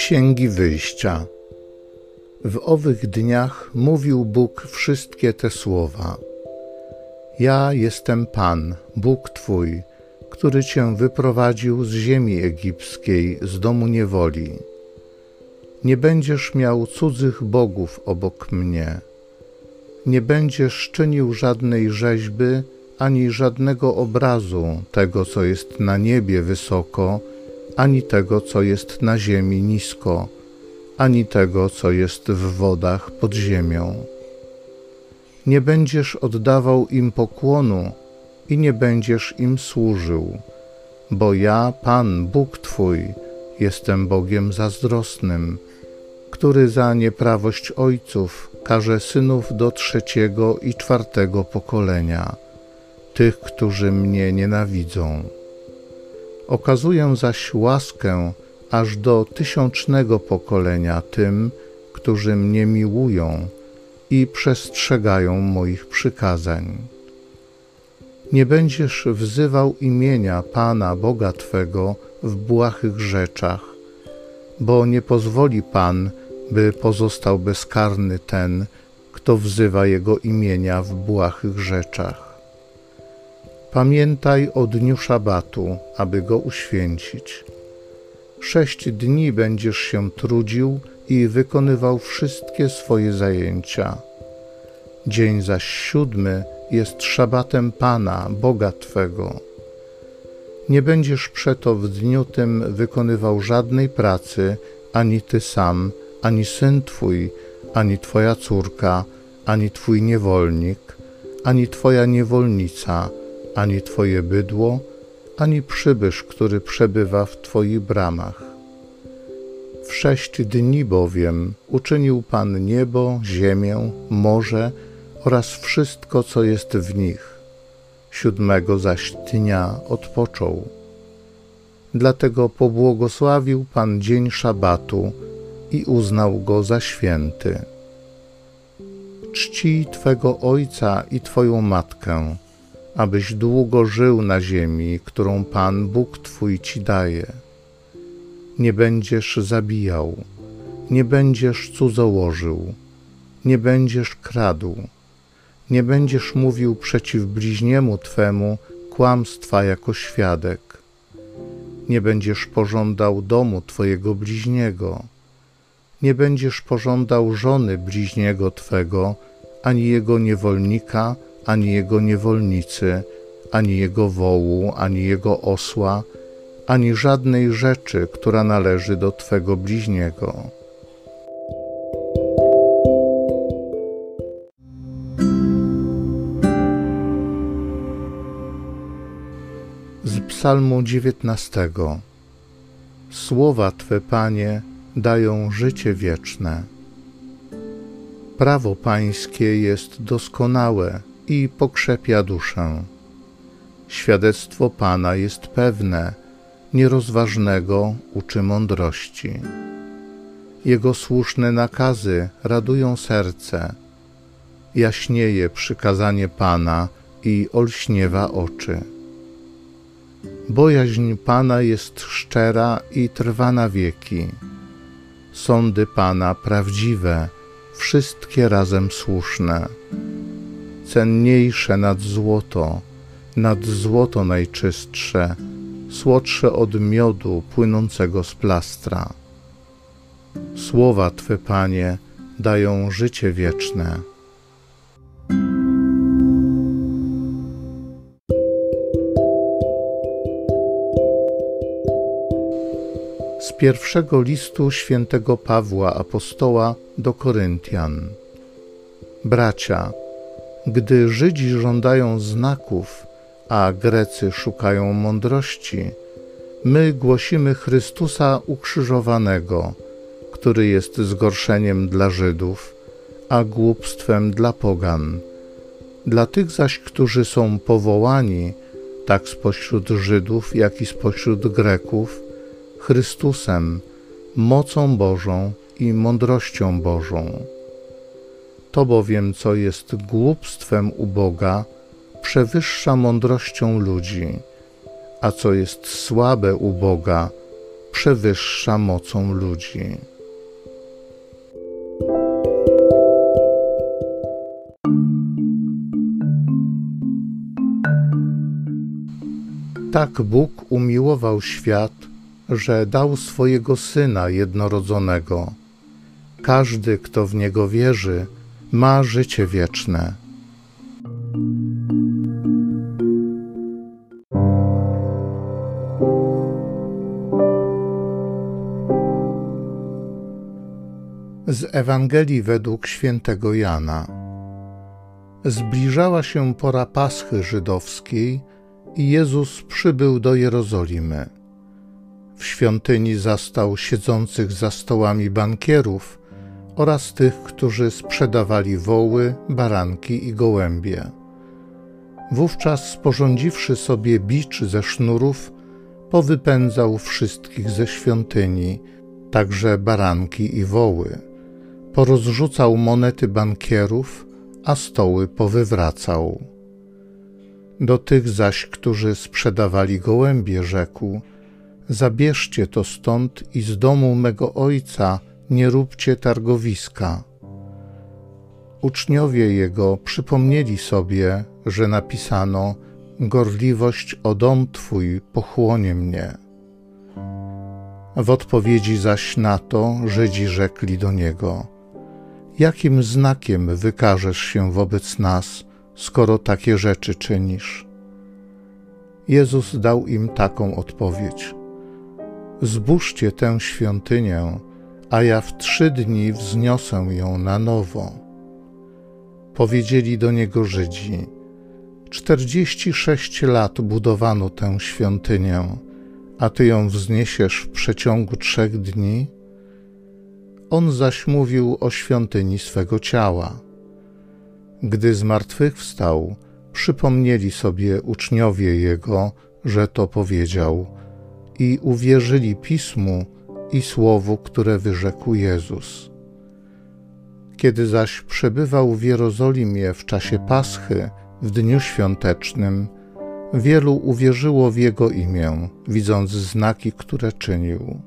Księgi Wyjścia. W owych dniach mówił Bóg wszystkie te słowa. Ja jestem Pan, Bóg Twój, który Cię wyprowadził z ziemi egipskiej, z domu niewoli. Nie będziesz miał cudzych bogów obok mnie. Nie będziesz czynił żadnej rzeźby, ani żadnego obrazu tego, co jest na niebie wysoko, ani tego, co jest na ziemi nisko, ani tego, co jest w wodach pod ziemią. Nie będziesz oddawał im pokłonu i nie będziesz im służył, bo ja, Pan, Bóg Twój, jestem Bogiem zazdrosnym, który za nieprawość ojców każe synów do trzeciego i czwartego pokolenia, tych, którzy mnie nienawidzą. Okazuję zaś łaskę aż do tysiącznego pokolenia tym, którzy mnie miłują i przestrzegają moich przykazań. Nie będziesz wzywał imienia Pana Boga Twego w błahych rzeczach, bo nie pozwoli Pan, by pozostał bezkarny ten, kto wzywa Jego imienia w błahych rzeczach. Pamiętaj o dniu szabatu, aby go uświęcić. Sześć dni będziesz się trudził i wykonywał wszystkie swoje zajęcia. Dzień zaś siódmy jest szabatem Pana, Boga Twego. Nie będziesz przeto w dniu tym wykonywał żadnej pracy, ani Ty sam, ani syn Twój, ani Twoja córka, ani Twój niewolnik, ani Twoja niewolnica, ani Twoje bydło, ani przybysz, który przebywa w Twoich bramach. W sześć dni bowiem uczynił Pan niebo, ziemię, morze oraz wszystko, co jest w nich. Siódmego zaś dnia odpoczął. Dlatego pobłogosławił Pan dzień szabatu i uznał go za święty. Czci Twego ojca i Twoją matkę abyś długo żył na ziemi, którą Pan Bóg Twój ci daje. Nie będziesz zabijał, nie będziesz cudzołożył, nie będziesz kradł, nie będziesz mówił przeciw bliźniemu Twemu kłamstwa jako świadek, nie będziesz pożądał domu Twojego bliźniego, nie będziesz pożądał żony bliźniego Twego, ani jego niewolnika, ani jego niewolnicy, ani jego wołu, ani jego osła, ani żadnej rzeczy, która należy do Twego bliźniego. Z Psalmu dziewiętnastego. Słowa Twe, Panie, dają życie wieczne. Prawo Pańskie jest doskonałe i pokrzepia duszę. Świadectwo Pana jest pewne, nierozważnego uczy mądrości. Jego słuszne nakazy radują serce, jaśnieje przykazanie Pana i olśniewa oczy. Bojaźń Pana jest szczera i trwa na wieki. Sądy Pana prawdziwe, wszystkie razem słuszne cenniejsze nad złoto, nad złoto najczystsze, słodsze od miodu płynącego z plastra. Słowa Twe, Panie, dają życie wieczne. Z pierwszego listu świętego Pawła Apostoła do Koryntian. Bracia, gdy Żydzi żądają znaków, a Grecy szukają mądrości, my głosimy Chrystusa ukrzyżowanego, który jest zgorszeniem dla Żydów, a głupstwem dla pogan. Dla tych zaś, którzy są powołani, tak spośród Żydów, jak i spośród Greków, Chrystusem, mocą Bożą i mądrością Bożą. To bowiem, co jest głupstwem u Boga, przewyższa mądrością ludzi, a co jest słabe u Boga, przewyższa mocą ludzi. Tak Bóg umiłował świat, że dał swojego Syna jednorodzonego. Każdy, kto w Niego wierzy, ma życie wieczne. Z Ewangelii według świętego Jana. Zbliżała się pora Paschy żydowskiej i Jezus przybył do Jerozolimy. W świątyni zastał siedzących za stołami bankierów oraz tych, którzy sprzedawali woły, baranki i gołębie. Wówczas, sporządziwszy sobie bicz ze sznurów, powypędzał wszystkich ze świątyni, także baranki i woły. Porozrzucał monety bankierów, a stoły powywracał. Do tych zaś, którzy sprzedawali gołębie, rzekł: Zabierzcie to stąd i z domu mego ojca nie róbcie targowiska. Uczniowie jego przypomnieli sobie, że napisano: Gorliwość o dom twój pochłonie mnie. W odpowiedzi zaś na to Żydzi rzekli do niego: Jakim znakiem wykażesz się wobec nas? skoro takie rzeczy czynisz? Jezus dał im taką odpowiedź: Zbóżcie tę świątynię, a ja w trzy dni wzniosę ją na nowo. Powiedzieli do niego Żydzi: Czterdzieści sześć lat budowano tę świątynię, a ty ją wzniesiesz w przeciągu trzech dni? On zaś mówił o świątyni swego ciała. Gdy zmartwychwstał, przypomnieli sobie uczniowie Jego, że to powiedział, i uwierzyli Pismu i Słowu, które wyrzekł Jezus. Kiedy zaś przebywał w Jerozolimie w czasie Paschy, w dniu świątecznym, wielu uwierzyło w Jego imię, widząc znaki, które czynił.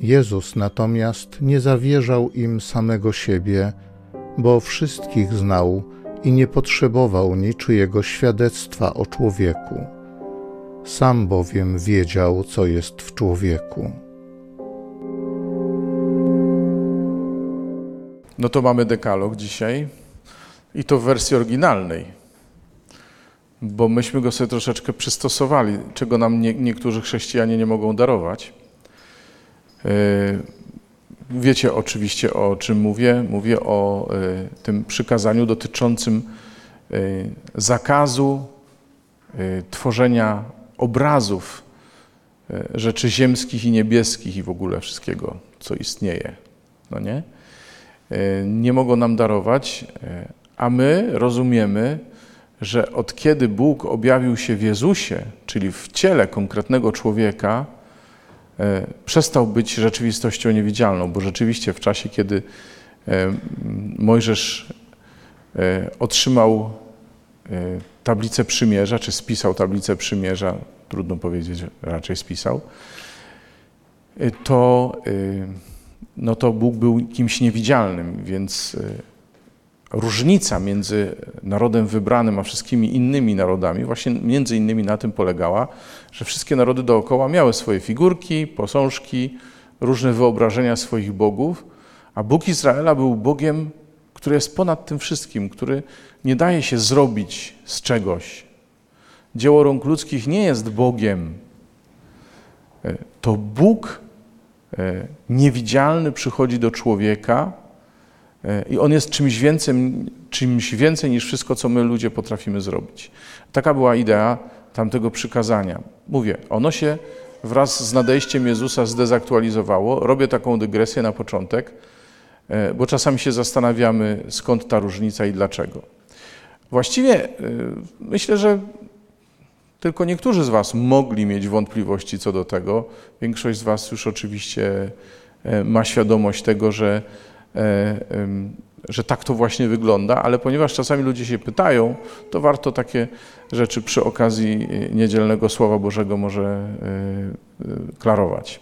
Jezus natomiast nie zawierzał im samego siebie, bo wszystkich znał i nie potrzebował niczyjego świadectwa o człowieku. Sam bowiem wiedział, co jest w człowieku. No to mamy dekalog dzisiaj i to w wersji oryginalnej, bo myśmy go sobie troszeczkę przystosowali, czego nam nie, niektórzy chrześcijanie nie mogą darować. Yy, Wiecie oczywiście o czym mówię. Mówię o y, tym przykazaniu dotyczącym y, zakazu tworzenia obrazów rzeczy ziemskich i niebieskich i w ogóle wszystkiego, co istnieje. No nie? Nie mogą nam darować, a my rozumiemy, że od kiedy Bóg objawił się w Jezusie, czyli w ciele konkretnego człowieka, E, przestał być rzeczywistością niewidzialną, bo rzeczywiście w czasie, kiedy e, Mojżesz e, otrzymał tablicę przymierza, czy spisał tablicę przymierza, trudno powiedzieć, raczej spisał, to, no to Bóg był kimś niewidzialnym, więc różnica między narodem wybranym a wszystkimi innymi narodami właśnie między innymi na tym polegała, że wszystkie narody dookoła miały swoje figurki, posążki, różne wyobrażenia swoich bogów, a Bóg Izraela był Bogiem, który jest ponad tym wszystkim, który nie daje się zrobić z czegoś. Dzieło rąk ludzkich nie jest Bogiem. E, to Bóg e, niewidzialny przychodzi do człowieka, E, I on jest czymś więcej, czymś więcej niż wszystko, co my ludzie potrafimy zrobić. Taka była idea tamtego przykazania. Mówię, ono się wraz z nadejściem Jezusa zdezaktualizowało. Robię taką dygresję na początek, e, bo czasami się zastanawiamy, skąd ta różnica i dlaczego. Właściwie e, myślę, że tylko niektórzy z Was mogli mieć wątpliwości co do tego. Większość z Was już oczywiście ma świadomość tego, że E, że tak to właśnie wygląda, ale ponieważ czasami ludzie się pytają, to warto takie rzeczy przy okazji niedzielnego Słowa Bożego może klarować.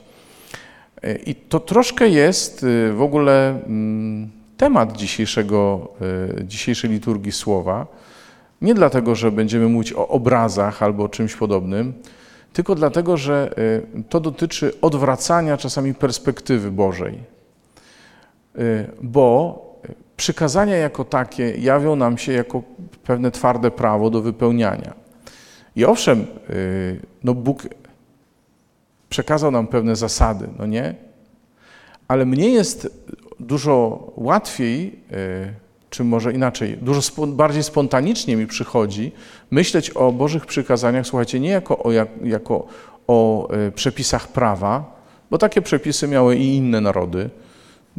I to troszkę jest w ogóle mm, temat dzisiejszego, dzisiejszej liturgii Słowa. Nie dlatego, że będziemy mówić o obrazach albo o czymś podobnym, tylko dlatego, że to dotyczy odwracania czasami perspektywy Bożej. Bo przykazania jako takie jawią nam się jako pewne twarde prawo do wypełniania. I owszem, y, no Bóg przekazał nam pewne zasady, no nie? Ale mnie jest dużo łatwiej, y, czy może inaczej, dużo bardziej spontanicznie mi przychodzi myśleć o Bożych przykazaniach, słuchajcie, nie jako o, jako o y, przepisach prawa, bo takie przepisy miały i inne narody.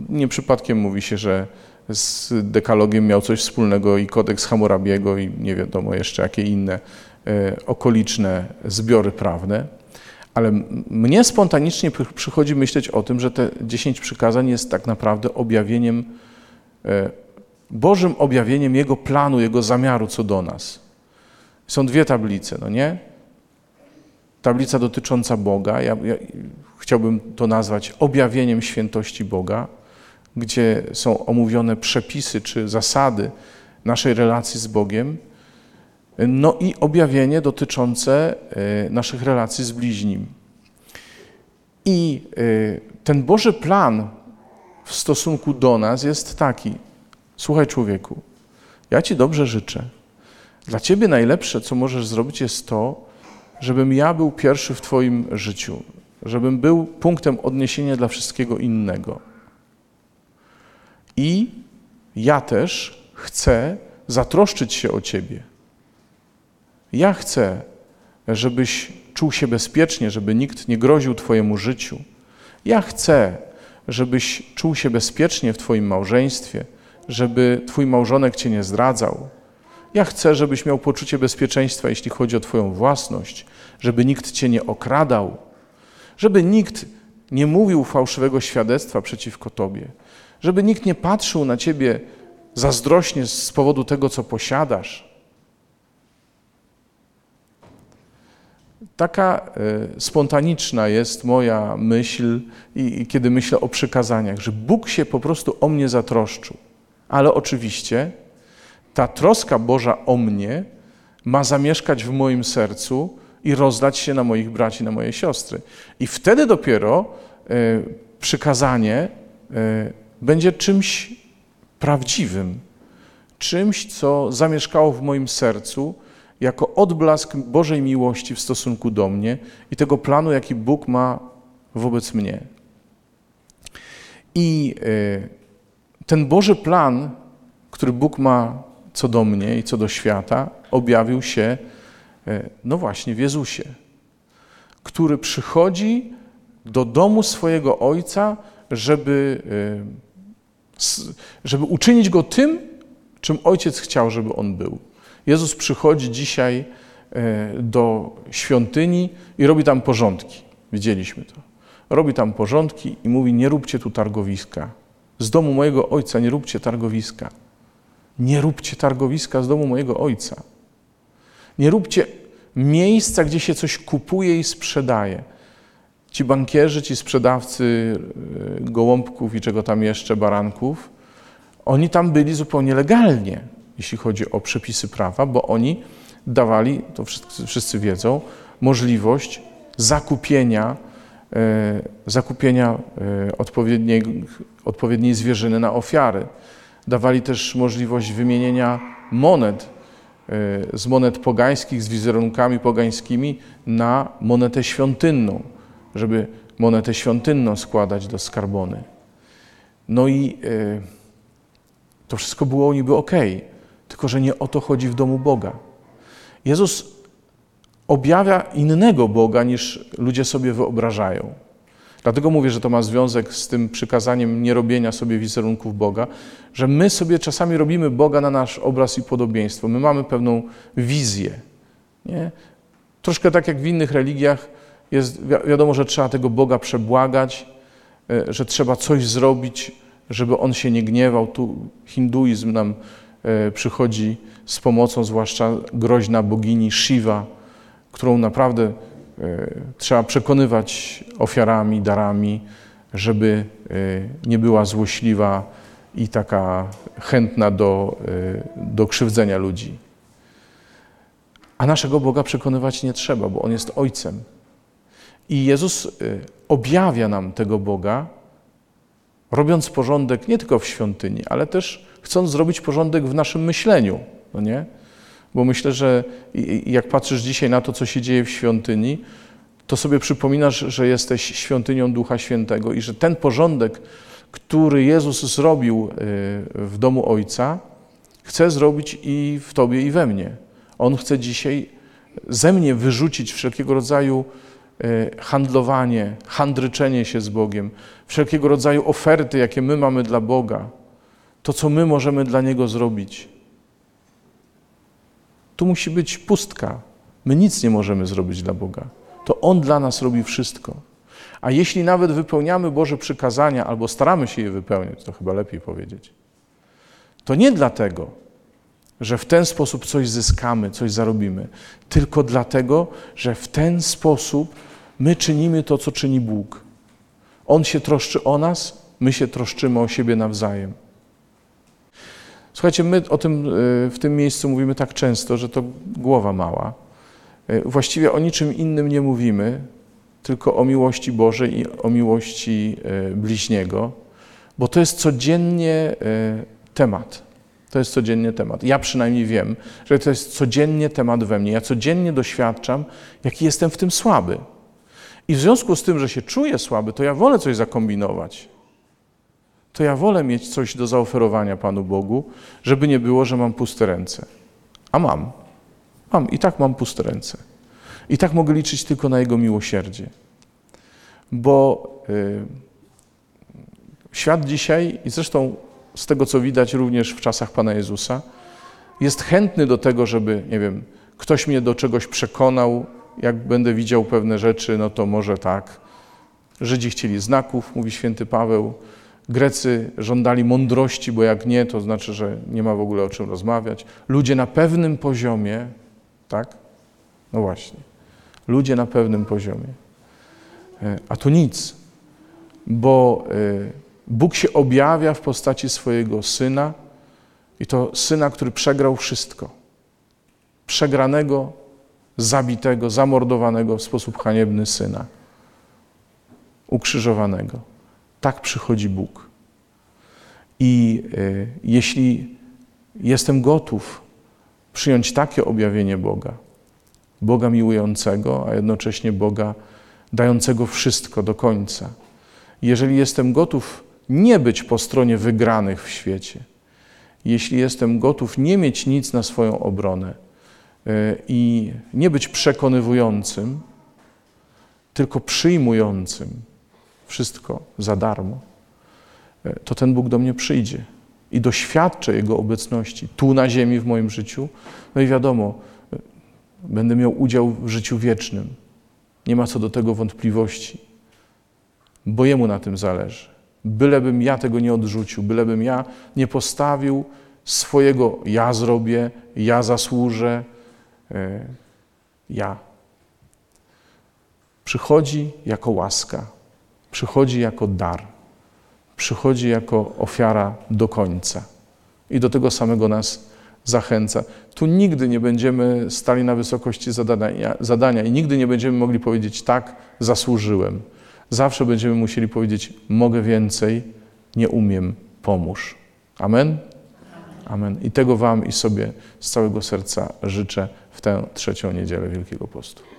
Nie przypadkiem mówi się, że z dekalogiem miał coś wspólnego i kodeks Hammurabiego i nie wiadomo jeszcze jakie inne e, okoliczne zbiory prawne. Ale mnie spontanicznie przychodzi myśleć o tym, że te dziesięć przykazań jest tak naprawdę objawieniem, e, Bożym objawieniem Jego planu, Jego zamiaru co do nas. Są dwie tablice, no nie? Tablica dotycząca Boga, ja, ja chciałbym to nazwać objawieniem świętości Boga, gdzie są omówione przepisy czy zasady naszej relacji z Bogiem, no i objawienie dotyczące e, naszych relacji z bliźnim. I e, ten Boży plan w stosunku do nas jest taki: Słuchaj, człowieku, ja Ci dobrze życzę. Dla Ciebie najlepsze, co możesz zrobić, jest to, żebym ja był pierwszy w Twoim życiu, żebym był punktem odniesienia dla wszystkiego innego. I ja też chcę zatroszczyć się o Ciebie. Ja chcę, żebyś czuł się bezpiecznie, żeby nikt nie groził Twojemu życiu. Ja chcę, żebyś czuł się bezpiecznie w Twoim małżeństwie, żeby Twój małżonek Cię nie zdradzał. Ja chcę, żebyś miał poczucie bezpieczeństwa, jeśli chodzi o Twoją własność, żeby nikt Cię nie okradał, żeby nikt nie mówił fałszywego świadectwa przeciwko Tobie, żeby nikt nie patrzył na ciebie zazdrośnie z powodu tego, co posiadasz. Taka y, spontaniczna jest moja myśl, i kiedy myślę o przykazaniach, że Bóg się po prostu o mnie zatroszczył. Ale oczywiście ta troska Boża o mnie ma zamieszkać w moim sercu i rozdać się na moich braci, na moje siostry. I wtedy dopiero y, przykazanie y, będzie czymś prawdziwym, czymś, co zamieszkało w moim sercu jako odblask Bożej miłości w stosunku do mnie i tego planu, jaki Bóg ma wobec mnie. I e, ten Boży plan, który Bóg ma co do mnie i co do świata, objawił się, e, no właśnie, w Jezusie, który przychodzi do domu swojego Ojca, żeby e, żeby uczynić go tym, czym Ojciec chciał, żeby on był. Jezus przychodzi dzisiaj e, do świątyni i robi tam porządki. Widzieliśmy to. Robi tam porządki i mówi: Nie róbcie tu targowiska. Z domu mojego ojca nie róbcie targowiska. Nie róbcie targowiska z domu mojego ojca. Nie róbcie miejsca, gdzie się coś kupuje i sprzedaje. Ci bankierzy, ci sprzedawcy e, gołąbków i czego tam jeszcze, baranków, oni tam byli zupełnie legalnie, jeśli chodzi o przepisy prawa, bo oni dawali, to wszyscy, wiedzą, możliwość zakupienia, zakupienia e, odpowiedniej, odpowiedniej zwierzyny na ofiary. Dawali też możliwość wymienienia monet z monet pogańskich, z wizerunkami pogańskimi na monetę świątynną żeby monetę świątynną składać do skarbony. No i to wszystko było niby ok, tylko że nie o to chodzi w domu Boga. Jezus objawia innego Boga niż ludzie sobie wyobrażają. Dlatego mówię, że to ma związek z tym przykazaniem nierobienia sobie wizerunków Boga, że my sobie czasami robimy Boga na nasz obraz i podobieństwo. My mamy pewną wizję. Nie? Troszkę tak jak w innych religiach, jest, wiadomo, że trzeba tego Boga przebłagać, e, że trzeba coś zrobić, żeby on się nie gniewał. Tu hinduizm nam e, przychodzi z pomocą, zwłaszcza groźna bogini Shiva, którą naprawdę e, trzeba przekonywać ofiarami, darami, żeby e, nie była złośliwa i taka chętna do, do krzywdzenia ludzi. A naszego Boga przekonywać nie trzeba, bo On jest Ojcem. I Jezus objawia nam tego Boga, robiąc porządek nie tylko w świątyni, ale też chcąc zrobić porządek w naszym myśleniu, no nie? Bo myślę, że jak patrzysz dzisiaj na to, co się dzieje w świątyni, to sobie przypominasz, że jesteś świątynią Ducha Świętego i że ten porządek, który Jezus zrobił y, w domu Ojca, chce zrobić i w Tobie, i we mnie. On chce dzisiaj ze mnie wyrzucić wszelkiego rodzaju y, handlowanie, handryczenie się z Bogiem, wszelkiego rodzaju oferty, jakie my mamy dla Boga, to co my możemy dla Niego zrobić. Tu musi być pustka. My nic nie możemy zrobić dla Boga. To On dla nas robi wszystko. A jeśli nawet wypełniamy Boże przykazania, albo staramy się je wypełniać, to chyba lepiej powiedzieć, to nie dlatego, że w ten sposób coś zyskamy, coś zarobimy, tylko dlatego, że w ten sposób my czynimy to, co czyni Bóg. On się troszczy o nas, my się troszczymy o siebie nawzajem. Słuchajcie, my o tym y, w tym miejscu mówimy tak często, że to głowa mała. Y, właściwie o niczym innym nie mówimy, tylko o miłości Bożej i o miłości y, bliźniego, bo to jest codziennie temat. To jest codziennie temat. Ja przynajmniej wiem, że to jest codziennie temat we mnie. Ja codziennie doświadczam, jaki jestem w tym słaby. I w związku z tym, że się czuję słaby, to ja wolę coś zakombinować. To ja wolę mieć coś do zaoferowania Panu Bogu, żeby nie było, że mam puste ręce. A mam. Mam. I tak mam puste ręce. I tak mogę liczyć tylko na Jego miłosierdzie. Bo y, świat dzisiaj, i zresztą z tego co widać również w czasach Pana Jezusa, jest chętny do tego, żeby, nie wiem, ktoś mnie do czegoś przekonał, jak będę widział pewne rzeczy, no to może tak. Żydzi chcieli znaków, mówi święty Paweł. Grecy żądali mądrości, bo jak nie, to znaczy, że nie ma w ogóle o czym rozmawiać. Ludzie na pewnym poziomie, tak? No właśnie. Ludzie na pewnym poziomie. E, a tu nic, bo e, Bóg się objawia w postaci swojego syna i to syna, który przegrał wszystko. Przegranego zabitego, zamordowanego w sposób haniebny syna, ukrzyżowanego. Tak przychodzi Bóg. I y, jeśli jestem gotów przyjąć takie objawienie Boga, Boga miłującego, a jednocześnie Boga dającego wszystko do końca, jeżeli jestem gotów nie być po stronie wygranych w świecie, jeśli jestem gotów nie mieć nic na swoją obronę, E, i nie być przekonywującym, tylko przyjmującym wszystko za darmo, e, to ten Bóg do mnie przyjdzie i doświadczę Jego obecności tu na ziemi w moim życiu. No i wiadomo, e, będę miał udział w życiu wiecznym. Nie ma co do tego wątpliwości, bo Jemu na tym zależy. Bylebym ja tego nie odrzucił, bylebym ja nie postawił swojego ja zrobię, ja zasłużę, E, ja. Przychodzi jako łaska, przychodzi jako dar, przychodzi jako ofiara do końca. I do tego samego nas zachęca. Tu nigdy nie będziemy stali na wysokości zadania, zadania i nigdy nie będziemy mogli powiedzieć tak, zasłużyłem. Zawsze będziemy musieli powiedzieć: Mogę więcej, nie umiem, pomóż. Amen? Amen. I tego Wam i sobie z całego serca życzę w tę trzecią niedzielę Wielkiego Postu.